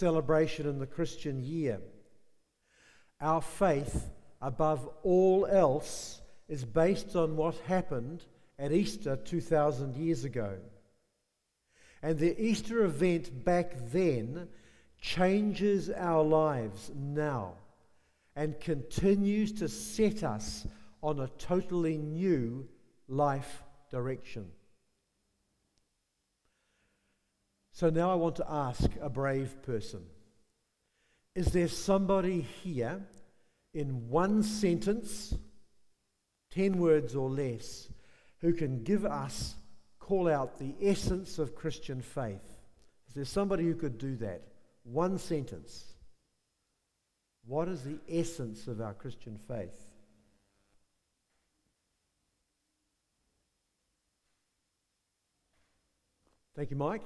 celebration in the Christian year. Our faith, above all else, is based on what happened at Easter 2,000 years ago. And the Easter event back then changes our lives now and continues to set us on a totally new life direction. So now I want to ask a brave person Is there somebody here in one sentence, 10 words or less, who can give us, call out the essence of Christian faith? Is there somebody who could do that? One sentence. What is the essence of our Christian faith? Thank you, Mike.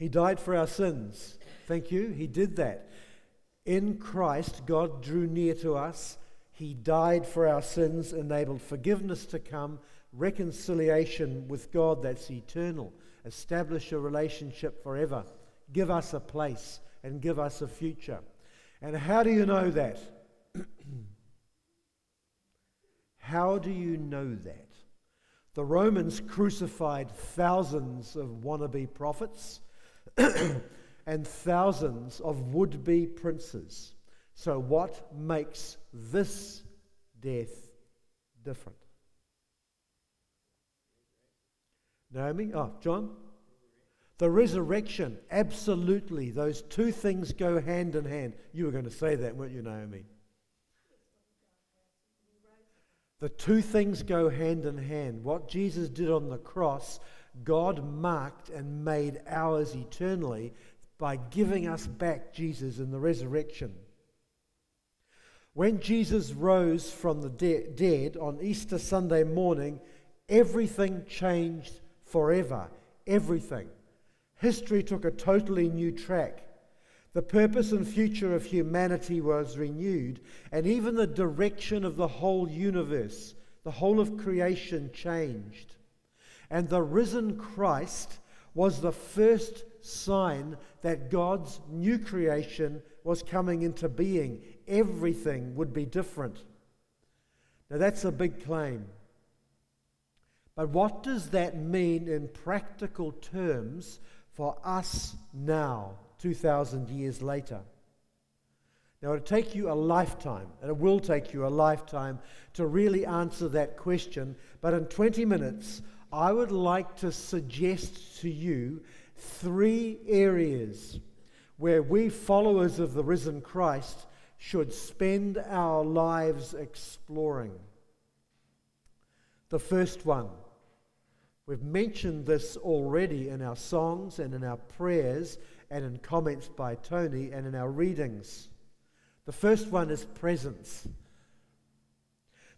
He died for our sins. Thank you. He did that. In Christ, God drew near to us. He died for our sins, enabled forgiveness to come, reconciliation with God that's eternal, establish a relationship forever, give us a place, and give us a future. And how do you know that? how do you know that? The Romans crucified thousands of wannabe prophets and thousands of would be princes. So, what makes this death different? Naomi? Oh, John? The resurrection, absolutely. Those two things go hand in hand. You were going to say that, weren't you, Naomi? The two things go hand in hand. What Jesus did on the cross, God marked and made ours eternally by giving us back Jesus in the resurrection. When Jesus rose from the de- dead on Easter Sunday morning, everything changed forever. Everything. History took a totally new track. The purpose and future of humanity was renewed, and even the direction of the whole universe, the whole of creation changed. And the risen Christ was the first sign that God's new creation was coming into being. Everything would be different. Now, that's a big claim. But what does that mean in practical terms for us now? 2,000 years later. Now, it'll take you a lifetime, and it will take you a lifetime to really answer that question. But in 20 minutes, I would like to suggest to you three areas where we, followers of the risen Christ, should spend our lives exploring. The first one, we've mentioned this already in our songs and in our prayers and in comments by Tony and in our readings. The first one is presence.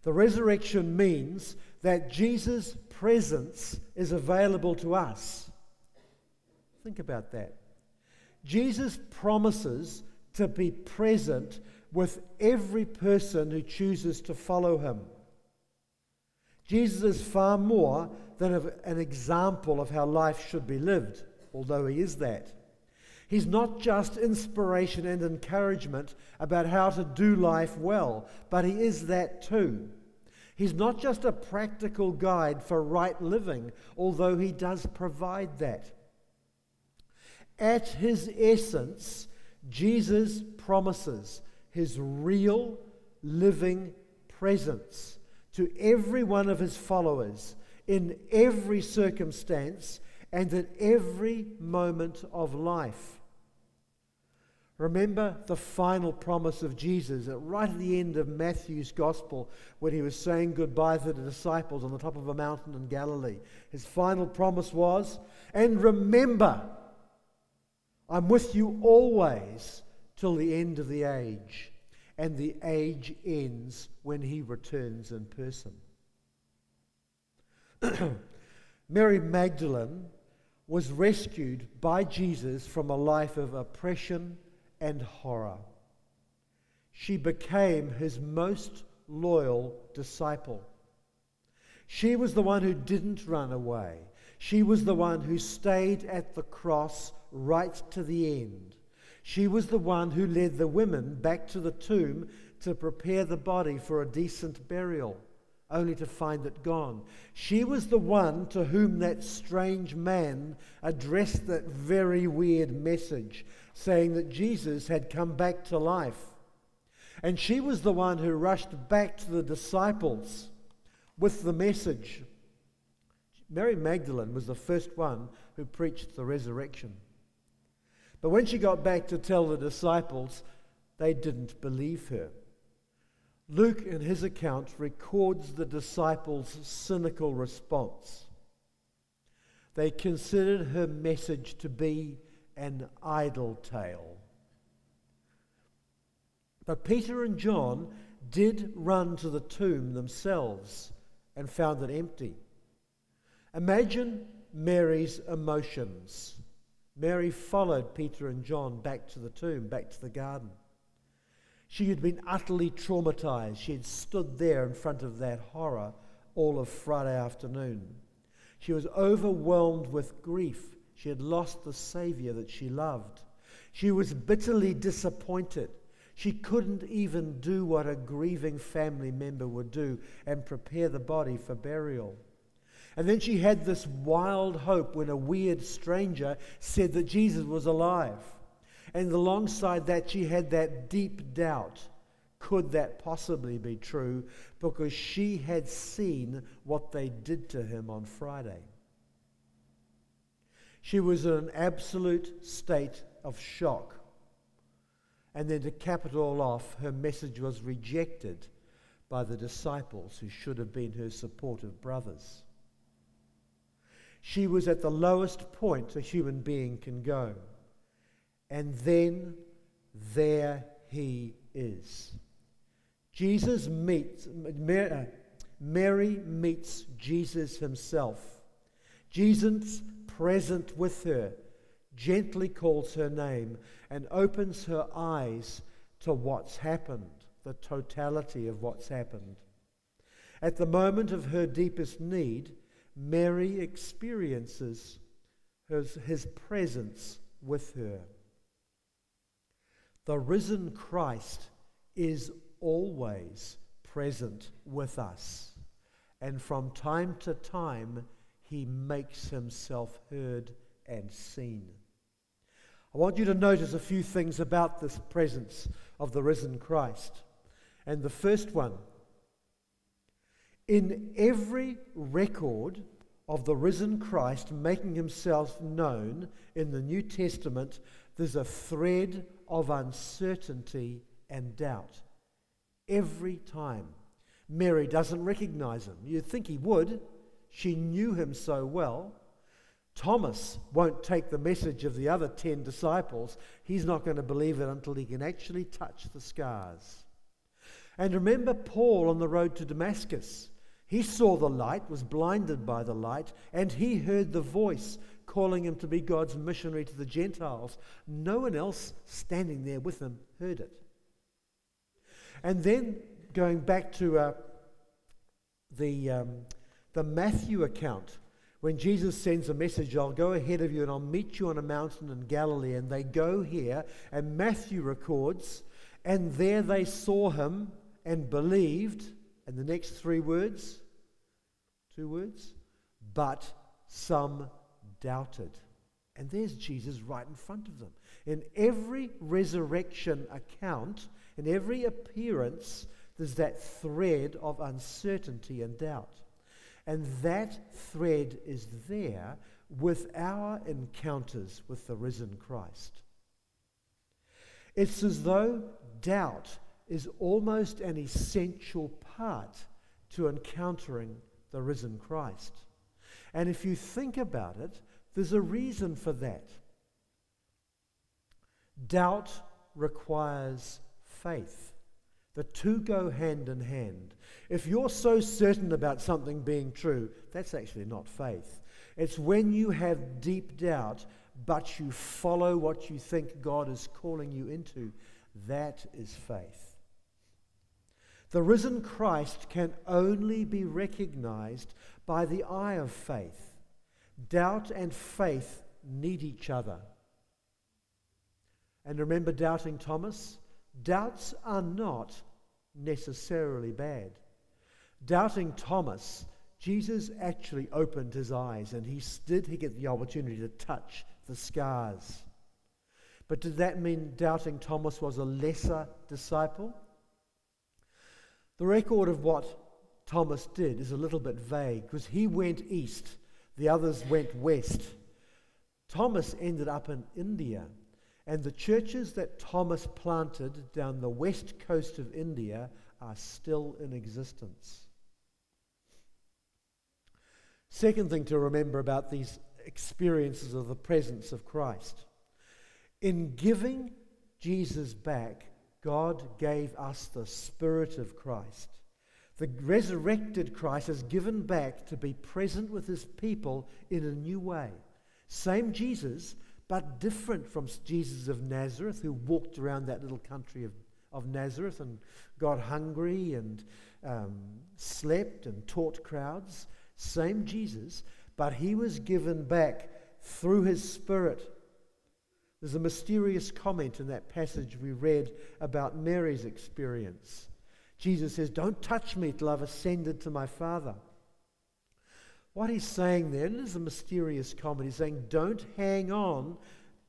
The resurrection means that Jesus' presence is available to us. Think about that. Jesus promises to be present with every person who chooses to follow him. Jesus is far more than an example of how life should be lived, although he is that. He's not just inspiration and encouragement about how to do life well, but he is that too. He's not just a practical guide for right living, although he does provide that. At his essence, Jesus promises his real, living presence to every one of his followers in every circumstance and at every moment of life. Remember the final promise of Jesus right at the end of Matthew's gospel when he was saying goodbye to the disciples on the top of a mountain in Galilee. His final promise was, And remember, I'm with you always till the end of the age. And the age ends when he returns in person. Mary Magdalene was rescued by Jesus from a life of oppression and horror. She became his most loyal disciple. She was the one who didn't run away. She was the one who stayed at the cross right to the end. She was the one who led the women back to the tomb to prepare the body for a decent burial, only to find it gone. She was the one to whom that strange man addressed that very weird message, saying that Jesus had come back to life. And she was the one who rushed back to the disciples with the message. Mary Magdalene was the first one who preached the resurrection. But when she got back to tell the disciples, they didn't believe her. Luke, in his account, records the disciples' cynical response. They considered her message to be an idle tale. But Peter and John did run to the tomb themselves and found it empty. Imagine Mary's emotions. Mary followed Peter and John back to the tomb, back to the garden. She had been utterly traumatized. She had stood there in front of that horror all of Friday afternoon. She was overwhelmed with grief. She had lost the Savior that she loved. She was bitterly disappointed. She couldn't even do what a grieving family member would do and prepare the body for burial. And then she had this wild hope when a weird stranger said that Jesus was alive. And alongside that, she had that deep doubt could that possibly be true? Because she had seen what they did to him on Friday. She was in an absolute state of shock. And then to cap it all off, her message was rejected by the disciples who should have been her supportive brothers. She was at the lowest point a human being can go. And then there he is. Jesus meets, uh, Mary meets Jesus himself. Jesus, present with her, gently calls her name and opens her eyes to what's happened, the totality of what's happened. At the moment of her deepest need, Mary experiences his, his presence with her. The risen Christ is always present with us. And from time to time, he makes himself heard and seen. I want you to notice a few things about this presence of the risen Christ. And the first one in every record of the risen Christ making himself known in the New Testament, there's a thread of uncertainty and doubt. Every time. Mary doesn't recognize him. You'd think he would. She knew him so well. Thomas won't take the message of the other ten disciples. He's not going to believe it until he can actually touch the scars. And remember Paul on the road to Damascus. He saw the light, was blinded by the light, and he heard the voice calling him to be God's missionary to the Gentiles. No one else standing there with him heard it. And then going back to uh, the, um, the Matthew account, when Jesus sends a message, I'll go ahead of you and I'll meet you on a mountain in Galilee. And they go here, and Matthew records, and there they saw him and believed. And the next three words, two words, but some doubted. And there's Jesus right in front of them. In every resurrection account, in every appearance, there's that thread of uncertainty and doubt. And that thread is there with our encounters with the risen Christ. It's as though doubt is almost an essential part to encountering the risen Christ. And if you think about it, there's a reason for that. Doubt requires faith. The two go hand in hand. If you're so certain about something being true, that's actually not faith. It's when you have deep doubt, but you follow what you think God is calling you into. That is faith. The risen Christ can only be recognized by the eye of faith. Doubt and faith need each other. And remember doubting Thomas? Doubts are not necessarily bad. Doubting Thomas, Jesus actually opened his eyes and he did he get the opportunity to touch the scars. But did that mean doubting Thomas was a lesser disciple? The record of what Thomas did is a little bit vague because he went east, the others went west. Thomas ended up in India, and the churches that Thomas planted down the west coast of India are still in existence. Second thing to remember about these experiences of the presence of Christ. In giving Jesus back, God gave us the Spirit of Christ. The resurrected Christ is given back to be present with his people in a new way. Same Jesus, but different from Jesus of Nazareth, who walked around that little country of, of Nazareth and got hungry and um, slept and taught crowds. Same Jesus, but he was given back through his Spirit. There's a mysterious comment in that passage we read about Mary's experience. Jesus says, Don't touch me till I've ascended to my Father. What he's saying then is a mysterious comment. He's saying, Don't hang on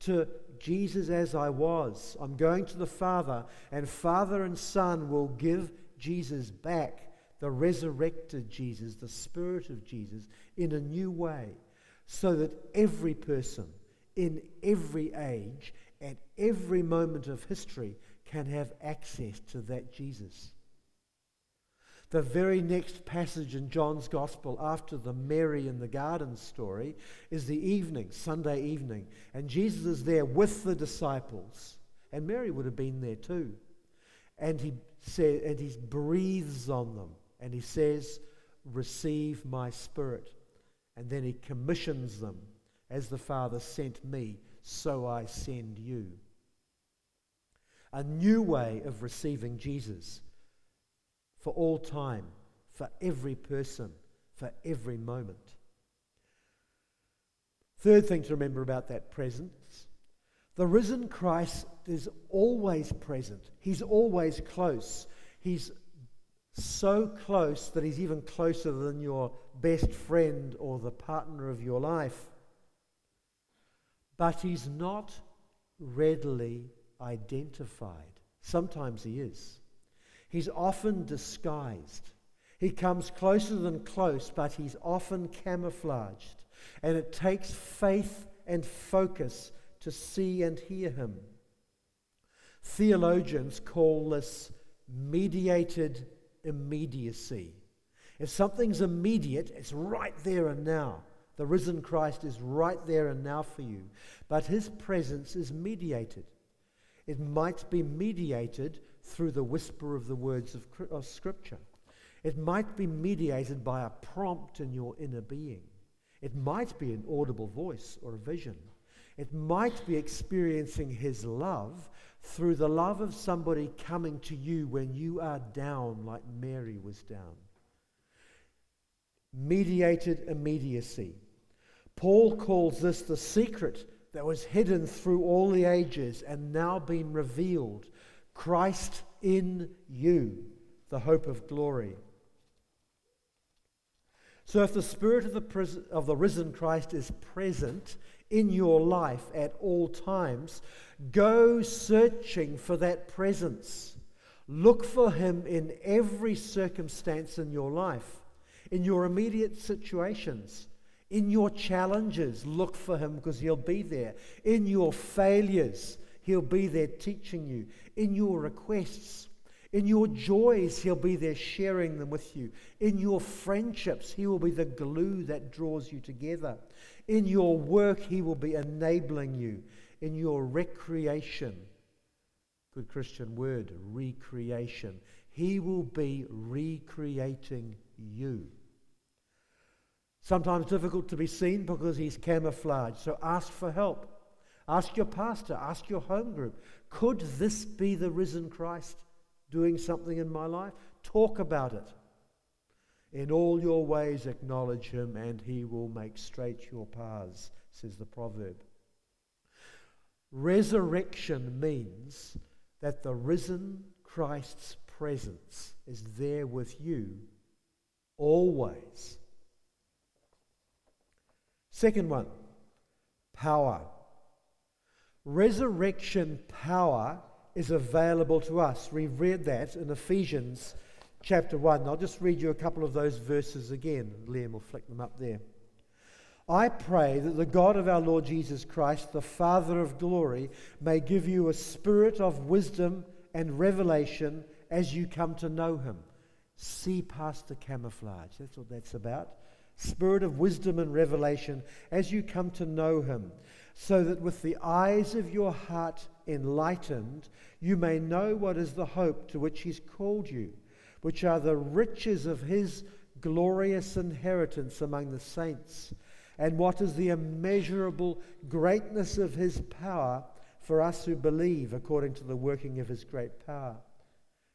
to Jesus as I was. I'm going to the Father, and Father and Son will give Jesus back the resurrected Jesus, the Spirit of Jesus, in a new way, so that every person in every age, at every moment of history, can have access to that Jesus. The very next passage in John's Gospel after the Mary in the garden story is the evening, Sunday evening, and Jesus is there with the disciples, and Mary would have been there too. And he said, and he breathes on them and he says, Receive my spirit. And then he commissions them, As the Father sent me, so I send you. A new way of receiving Jesus for all time, for every person, for every moment. Third thing to remember about that presence the risen Christ is always present, He's always close. He's so close that he's even closer than your best friend or the partner of your life. But he's not readily identified. Sometimes he is. He's often disguised. He comes closer than close, but he's often camouflaged. And it takes faith and focus to see and hear him. Theologians call this mediated immediacy. If something's immediate, it's right there and now. The risen Christ is right there and now for you. But his presence is mediated. It might be mediated through the whisper of the words of, of Scripture. It might be mediated by a prompt in your inner being. It might be an audible voice or a vision. It might be experiencing his love through the love of somebody coming to you when you are down, like Mary was down. Mediated immediacy. Paul calls this the secret that was hidden through all the ages and now been revealed Christ in you, the hope of glory. So, if the Spirit of the, pres- of the risen Christ is present in your life at all times, go searching for that presence. Look for Him in every circumstance in your life, in your immediate situations, in your challenges. Look for Him because He'll be there. In your failures, He'll be there teaching you. In your requests, in your joys, He'll be there sharing them with you. In your friendships, He will be the glue that draws you together. In your work, He will be enabling you. In your recreation, good Christian word, recreation, He will be recreating you. Sometimes difficult to be seen because He's camouflaged. So ask for help. Ask your pastor, ask your home group. Could this be the risen Christ? Doing something in my life, talk about it. In all your ways acknowledge him, and he will make straight your paths, says the proverb. Resurrection means that the risen Christ's presence is there with you always. Second one, power. Resurrection power is available to us. We've read that in Ephesians chapter 1. I'll just read you a couple of those verses again. Liam will flick them up there. I pray that the God of our Lord Jesus Christ, the Father of glory, may give you a spirit of wisdom and revelation as you come to know him. See past the camouflage. That's what that's about. Spirit of wisdom and revelation as you come to know him, so that with the eyes of your heart enlightened, you may know what is the hope to which he's called you, which are the riches of his glorious inheritance among the saints, and what is the immeasurable greatness of his power for us who believe according to the working of his great power.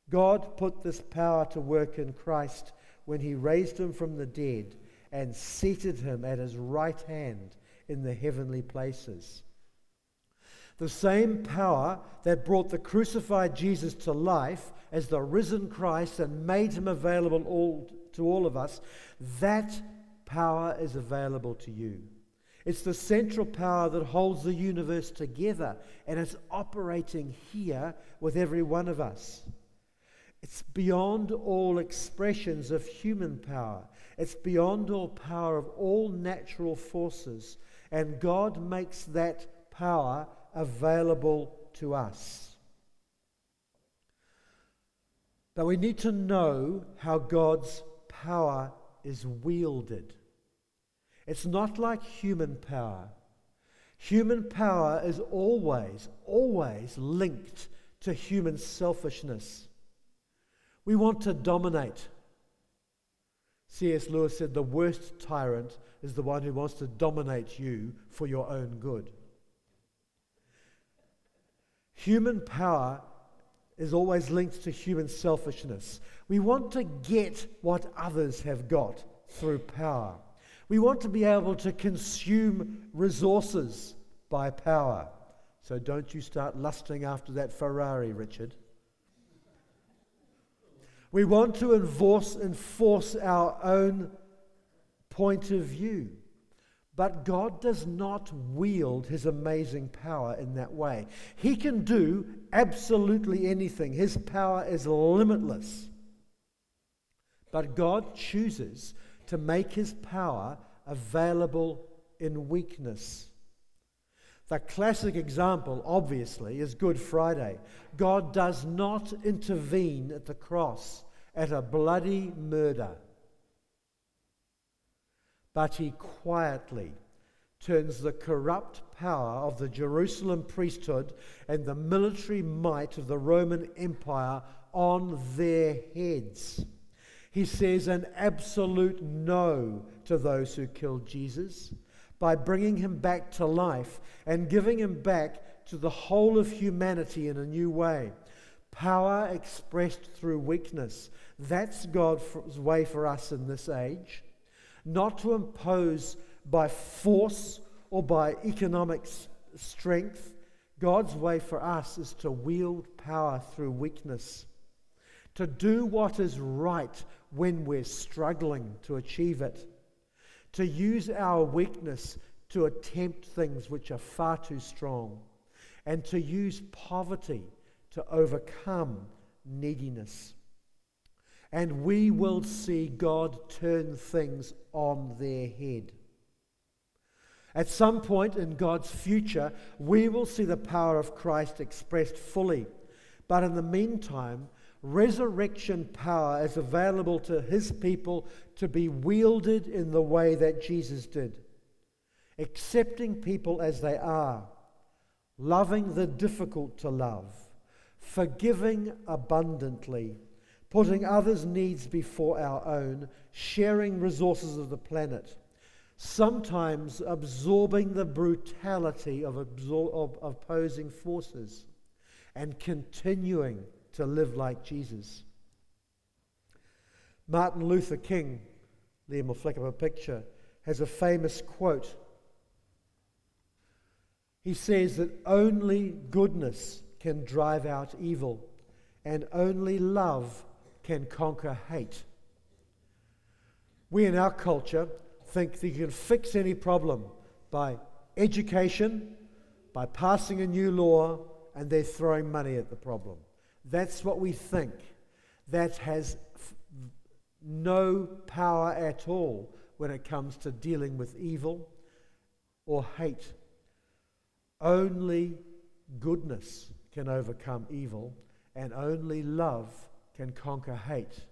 God put this power to work in Christ when he raised him from the dead and seated him at his right hand in the heavenly places. The same power that brought the crucified Jesus to life as the risen Christ and made him available all, to all of us, that power is available to you. It's the central power that holds the universe together, and it's operating here with every one of us. It's beyond all expressions of human power. It's beyond all power of all natural forces. And God makes that power available to us. But we need to know how God's power is wielded. It's not like human power. Human power is always, always linked to human selfishness. We want to dominate. C.S. Lewis said the worst tyrant is the one who wants to dominate you for your own good. Human power is always linked to human selfishness. We want to get what others have got through power. We want to be able to consume resources by power. So don't you start lusting after that Ferrari, Richard. We want to enforce, enforce our own point of view. But God does not wield his amazing power in that way. He can do absolutely anything, his power is limitless. But God chooses to make his power available in weakness. The classic example, obviously, is Good Friday. God does not intervene at the cross at a bloody murder, but he quietly turns the corrupt power of the Jerusalem priesthood and the military might of the Roman Empire on their heads. He says an absolute no to those who killed Jesus by bringing him back to life and giving him back to the whole of humanity in a new way. Power expressed through weakness. That's God's way for us in this age. Not to impose by force or by economic strength. God's way for us is to wield power through weakness. To do what is right when we're struggling to achieve it to use our weakness to attempt things which are far too strong, and to use poverty to overcome neediness. And we will see God turn things on their head. At some point in God's future, we will see the power of Christ expressed fully. But in the meantime, resurrection power is available to his people to be wielded in the way that Jesus did. Accepting people as they are, loving the difficult to love, forgiving abundantly, putting others' needs before our own, sharing resources of the planet, sometimes absorbing the brutality of, absor- of opposing forces, and continuing to live like Jesus. Martin Luther King Liam will flick up a picture, has a famous quote. He says that only goodness can drive out evil, and only love can conquer hate. We in our culture think that you can fix any problem by education, by passing a new law, and they're throwing money at the problem. That's what we think. That has f- no power at all when it comes to dealing with evil or hate. Only goodness can overcome evil, and only love can conquer hate.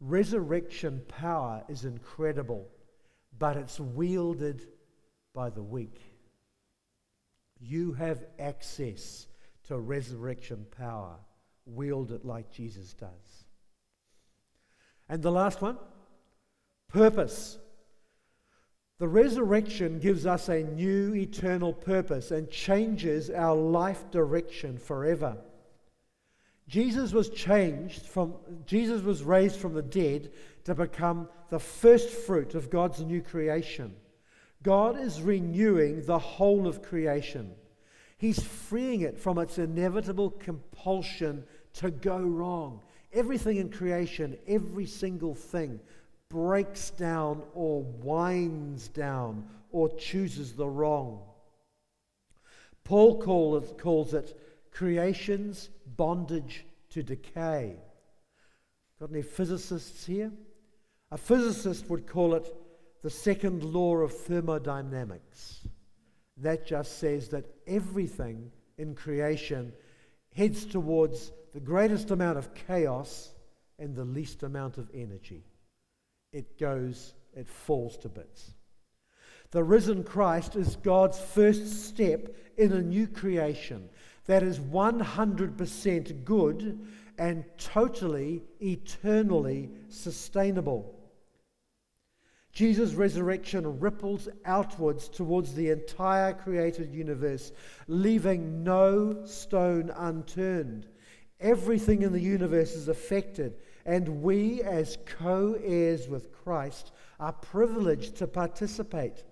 Resurrection power is incredible, but it's wielded by the weak. You have access to resurrection power. Wield it like Jesus does. And the last one purpose. The resurrection gives us a new eternal purpose and changes our life direction forever. Jesus was changed from Jesus was raised from the dead to become the first fruit of God's new creation. God is renewing the whole of creation. He's freeing it from its inevitable compulsion to go wrong. Everything in creation, every single thing, breaks down or winds down or chooses the wrong. Paul calls it creation's bondage to decay. Got any physicists here? A physicist would call it the second law of thermodynamics. That just says that everything in creation heads towards the greatest amount of chaos and the least amount of energy. It goes, it falls to bits. The risen Christ is God's first step in a new creation that is 100% good and totally, eternally sustainable. Jesus' resurrection ripples outwards towards the entire created universe, leaving no stone unturned. Everything in the universe is affected, and we, as co heirs with Christ, are privileged to participate.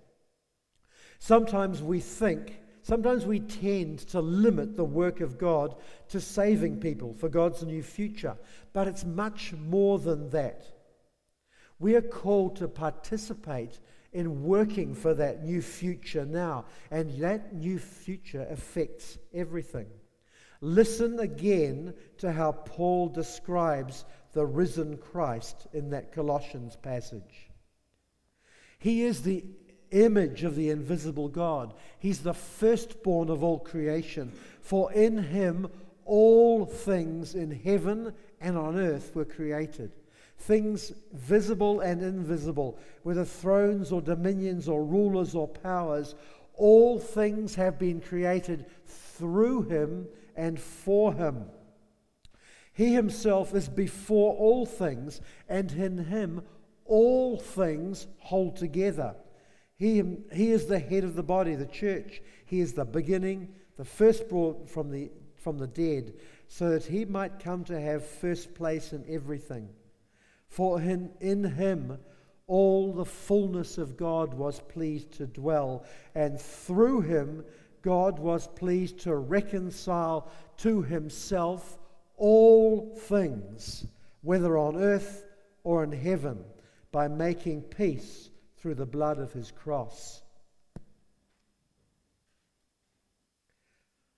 Sometimes we think Sometimes we tend to limit the work of God to saving people for God's new future, but it's much more than that. We are called to participate in working for that new future now, and that new future affects everything. Listen again to how Paul describes the risen Christ in that Colossians passage. He is the image of the invisible God. He's the firstborn of all creation. For in him all things in heaven and on earth were created. Things visible and invisible, whether thrones or dominions or rulers or powers, all things have been created through him and for him. He himself is before all things, and in him all things hold together. He, he is the head of the body, the church. He is the beginning, the first brought from the, from the dead, so that he might come to have first place in everything. For in, in him all the fullness of God was pleased to dwell, and through him God was pleased to reconcile to himself all things, whether on earth or in heaven, by making peace through the blood of his cross.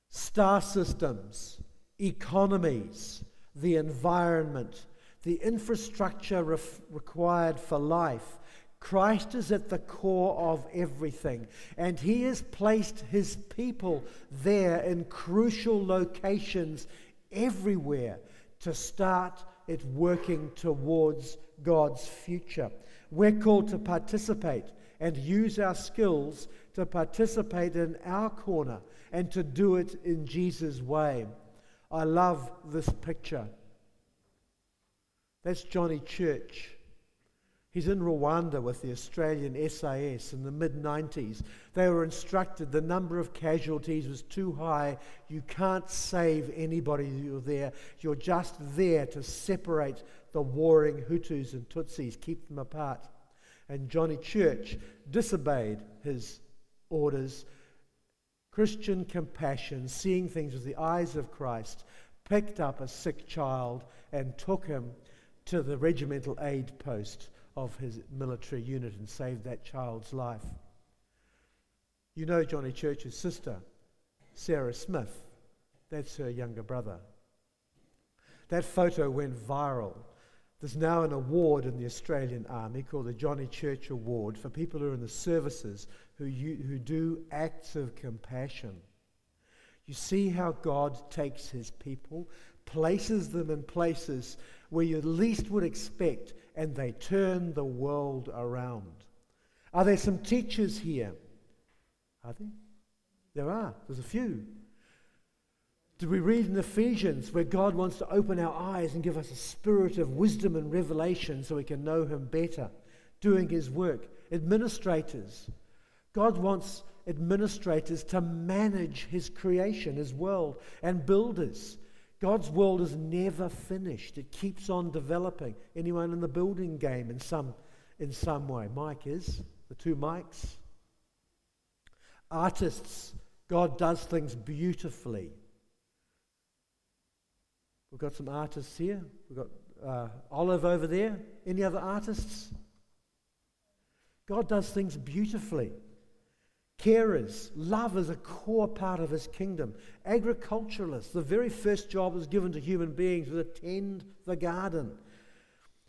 Star systems, economies, the environment, the infrastructure ref- required for life. Christ is at the core of everything, and He has placed His people there in crucial locations everywhere to start it working towards God's future. We're called to participate and use our skills to participate in our corner and to do it in Jesus' way. I love this picture. That's Johnny Church. He's in Rwanda with the Australian SAS in the mid 90s. They were instructed the number of casualties was too high. You can't save anybody you're there. You're just there to separate the warring Hutus and Tutsis, keep them apart. And Johnny Church disobeyed his orders. Christian compassion, seeing things with the eyes of Christ, picked up a sick child and took him to the regimental aid post of his military unit and saved that child's life. You know Johnny Church's sister, Sarah Smith. That's her younger brother. That photo went viral. There's now an award in the Australian Army called the Johnny Church Award for people who are in the services who, who do acts of compassion. You see how God takes his people, places them in places where you least would expect, and they turn the world around. Are there some teachers here? Are there? There are. There's a few. Did we read in Ephesians where God wants to open our eyes and give us a spirit of wisdom and revelation so we can know Him better, doing His work? Administrators. God wants administrators to manage His creation, His world, and builders. God's world is never finished. It keeps on developing. Anyone in the building game in some, in some way? Mike is. The two mics. Artists. God does things beautifully. We've got some artists here. We've got uh, Olive over there. Any other artists? God does things beautifully. Carers, love is a core part of his kingdom. Agriculturalists, the very first job was given to human beings was to tend the garden.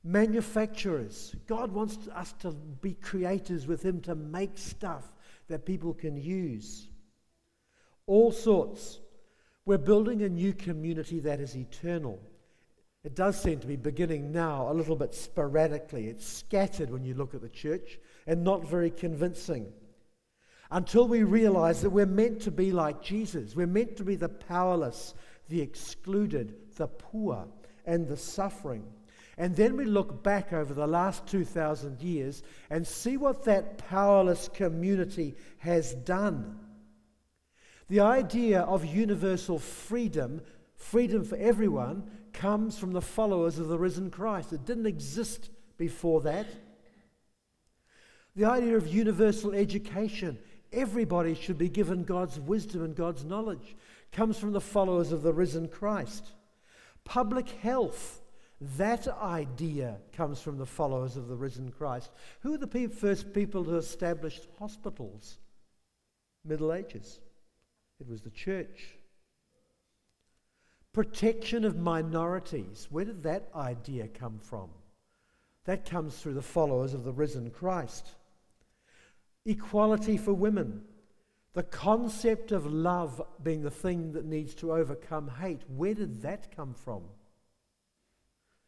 Manufacturers, God wants us to be creators with him to make stuff that people can use. All sorts. We're building a new community that is eternal. It does seem to be beginning now a little bit sporadically. It's scattered when you look at the church and not very convincing. Until we realize that we're meant to be like Jesus. We're meant to be the powerless, the excluded, the poor, and the suffering. And then we look back over the last 2,000 years and see what that powerless community has done. The idea of universal freedom, freedom for everyone, comes from the followers of the risen Christ. It didn't exist before that. The idea of universal education, everybody should be given God's wisdom and God's knowledge, comes from the followers of the risen Christ. Public health, that idea comes from the followers of the risen Christ. Who are the first people to establish hospitals? Middle Ages. It was the church. Protection of minorities. Where did that idea come from? That comes through the followers of the risen Christ. Equality for women. The concept of love being the thing that needs to overcome hate. Where did that come from?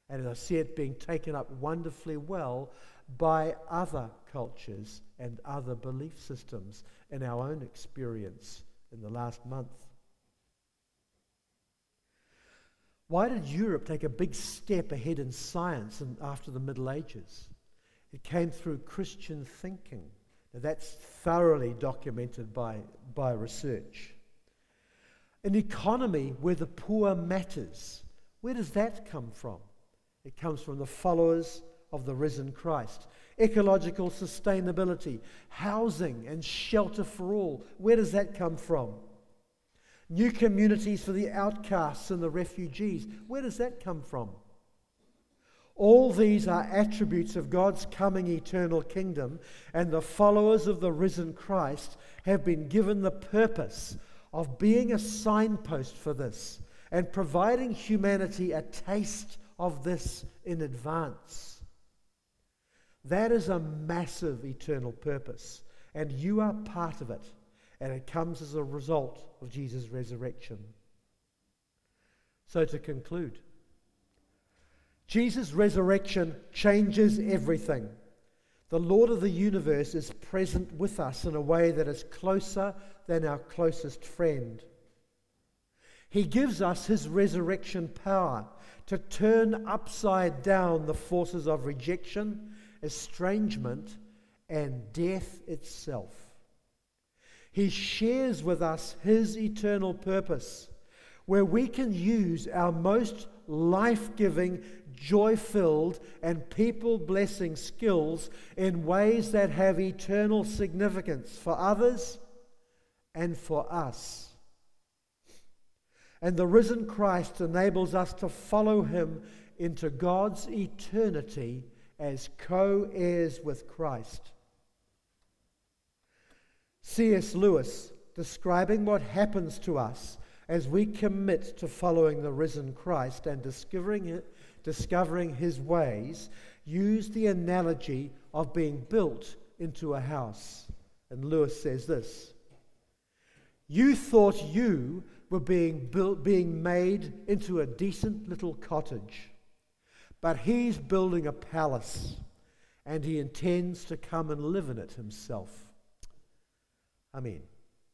And I see it being taken up wonderfully well by other cultures and other belief systems in our own experience in the last month. Why did Europe take a big step ahead in science and after the Middle Ages? It came through Christian thinking. Now that's thoroughly documented by, by research. An economy where the poor matters. Where does that come from? It comes from the followers of the risen Christ ecological sustainability, housing and shelter for all. Where does that come from? New communities for the outcasts and the refugees. Where does that come from? All these are attributes of God's coming eternal kingdom, and the followers of the risen Christ have been given the purpose of being a signpost for this and providing humanity a taste of this in advance. That is a massive eternal purpose, and you are part of it, and it comes as a result of Jesus' resurrection. So, to conclude, Jesus' resurrection changes everything. The Lord of the universe is present with us in a way that is closer than our closest friend. He gives us his resurrection power to turn upside down the forces of rejection estrangement, and death itself. He shares with us his eternal purpose, where we can use our most life giving, joy filled, and people blessing skills in ways that have eternal significance for others and for us. And the risen Christ enables us to follow him into God's eternity as co heirs with Christ. C.S. Lewis, describing what happens to us as we commit to following the risen Christ and discovering, it, discovering his ways, used the analogy of being built into a house. And Lewis says this You thought you were being built, being made into a decent little cottage, but he's building a palace, and he intends to come and live in it himself. Amen.